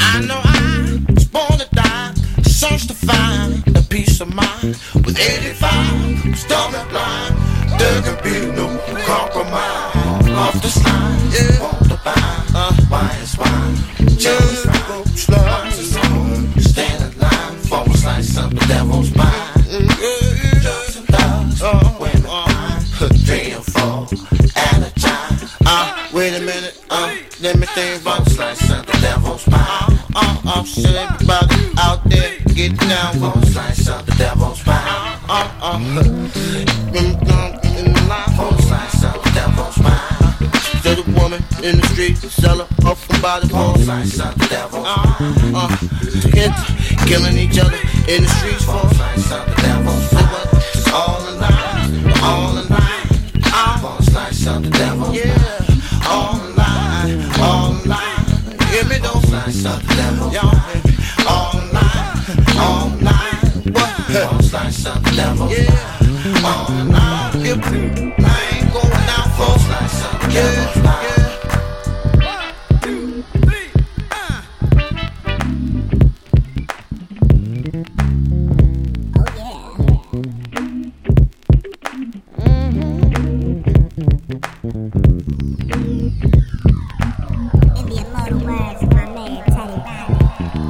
I know I was born to die, search to find a peace of mind. With 85, stomach blind, there can be no compromise. Off the slide. Uh, let me think about like some the devil's mind. Uh, uh, shit, everybody out there, get down, falls like some the devil's mind. Uh, uh, in the falls like some the devil's mind. To the woman in the street, sell her off from body parts like some the devil. Uh, uh, kids killing each other in the streets for like some the devil. Me though, like some the devil. Yeah, all in all in. What? Falls like some the devil. Yeah, all I ain't going out, folks like some the devil.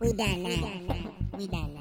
We done now. We done now.